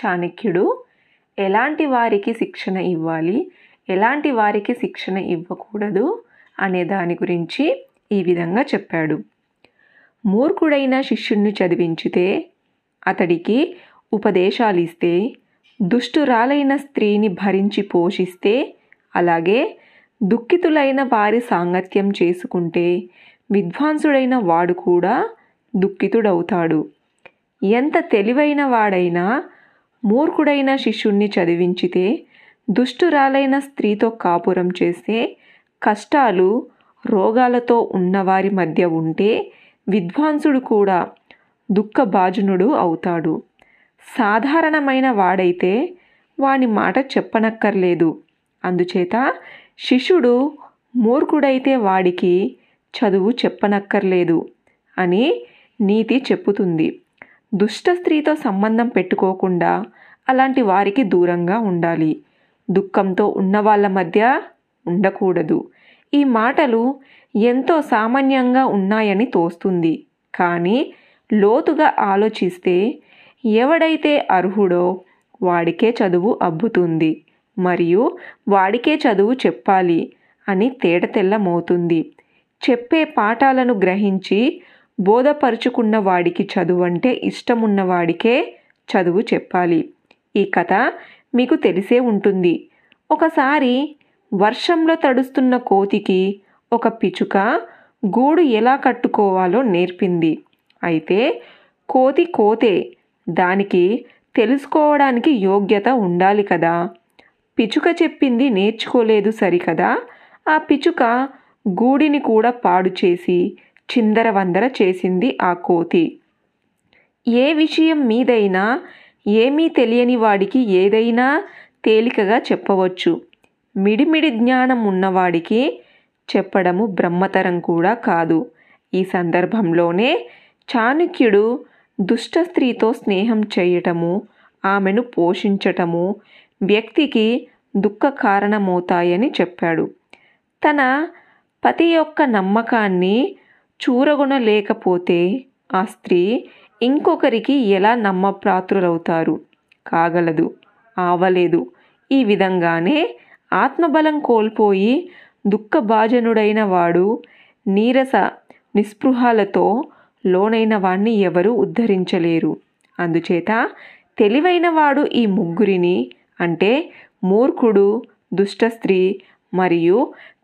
చాణక్యుడు ఎలాంటి వారికి శిక్షణ ఇవ్వాలి? ఎలాంటి వారికి శిక్షణ ఇవ్వకూడదు? అనే దాని గురించి ఈ విధంగా చెప్పాడు. మూర్ఖుడైన శిష్యుణ్ణి చదివించితే అతడికి ఉపదేశాలు ఇస్తే దుష్టురాలైన స్త్రీని భరించి పోషిస్తే అలాగే దుఃఖితులైన వారి సాంగత్యం చేసుకుంటే విద్వాంసుడైన వాడు కూడా దుఃఖితుడవుతాడు. ఎంత తెలివైన వాడైనా మూర్ఖుడైన శిష్యుణ్ణి చదివించితే దుష్టురాలైన స్త్రీతో కాపురం చేస్తే కష్టాలు రోగాలతో ఉన్నవారి మధ్య ఉంటే విద్వాంసుడు కూడా దుఃఖభాజనుడు అవుతాడు. సాధారణమైన వాడైతే వాని మాట చెప్పనక్కర్లేదు. అందుచేత శిష్యుడు మూర్ఖుడైతే వాడికి చదువు చెప్పనక్కర్లేదు అని నీతి చెప్పుతుంది. దుష్ట స్త్రీతో సంబంధం పెట్టుకోకుండా అలాంటి వారికి దూరంగా ఉండాలి. దుఃఖంతో ఉన్న వాళ్ళ మధ్య ఉండకూడదు. ఈ మాటలు ఎంతో సామాన్యంగా ఉన్నాయని తోస్తుంది. కానీ లోతుగా ఆలోచిస్తే ఎవడైతే అర్హుడో వాడికే చదువు అబ్బుతుంది. మరియు వాడికే చదువు చెప్పాలి అని తేడతెల్లమవుతుంది చెప్పే పాఠాలను గ్రహించి బోధపరుచుకున్న వాడికి చదువు అంటే ఇష్టమున్నవాడికే చదువు చెప్పాలి. ఈ కథ మీకు తెలిసే ఉంటుంది. ఒకసారి వర్షంలో తడుస్తున్న కోతికి ఒక పిచుక గూడు ఎలా కట్టుకోవాలో నేర్పింది. అయితే కోతి కోతే దానికి తెలుసుకోవడానికి యోగ్యత ఉండాలి కదా. పిచుక చెప్పింది నేర్చుకోలేదు సరికదా. ఆ పిచుక గూడిని కూడా పాడు చేసి చిందరవందర చేసింది ఆ కోతి. ఏ విషయం మీదైనా ఏమీ తెలియని వాడికి ఏదైనా తేలికగా చెప్పవచ్చు. మిడిమిడి జ్ఞానం ఉన్నవాడికి చెప్పడము బ్రహ్మతరం కూడా కాదు. ఈ సందర్భంలోనే చాణుక్యుడు దుష్ట స్త్రీతో స్నేహం చేయటము ఆమెను పోషించటము వ్యక్తికి దుఃఖ కారణమవుతాయని చెప్పాడు. తన పతి యొక్క నమ్మకాన్ని చూరగొనలేకపోతే ఆ స్త్రీ ఇంకొకరికి ఎలా నమ్మప్రాతులవుతారు? కాగలదు ఆవలేదు. ఈ విధంగానే ఆత్మబలం కోల్పోయి దుఃఖభాజనుడైన వాడు నీరస నిస్పృహాలతో లోనైన వాణ్ణి ఎవరు ఉద్ధరించలేరు. అందుచేత తెలివైన వాడు ఈ ముగ్గురిని అంటే మూర్ఖుడు దుష్ట స్త్రీ మరియు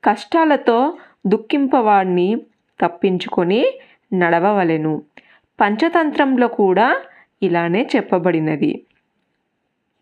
కష్టాలతో దుఃఖింపవాడిని తప్పించుకొని నడవవలెను. పంచతంత్రంలో కూడా ఇలానే చెప్పబడినది.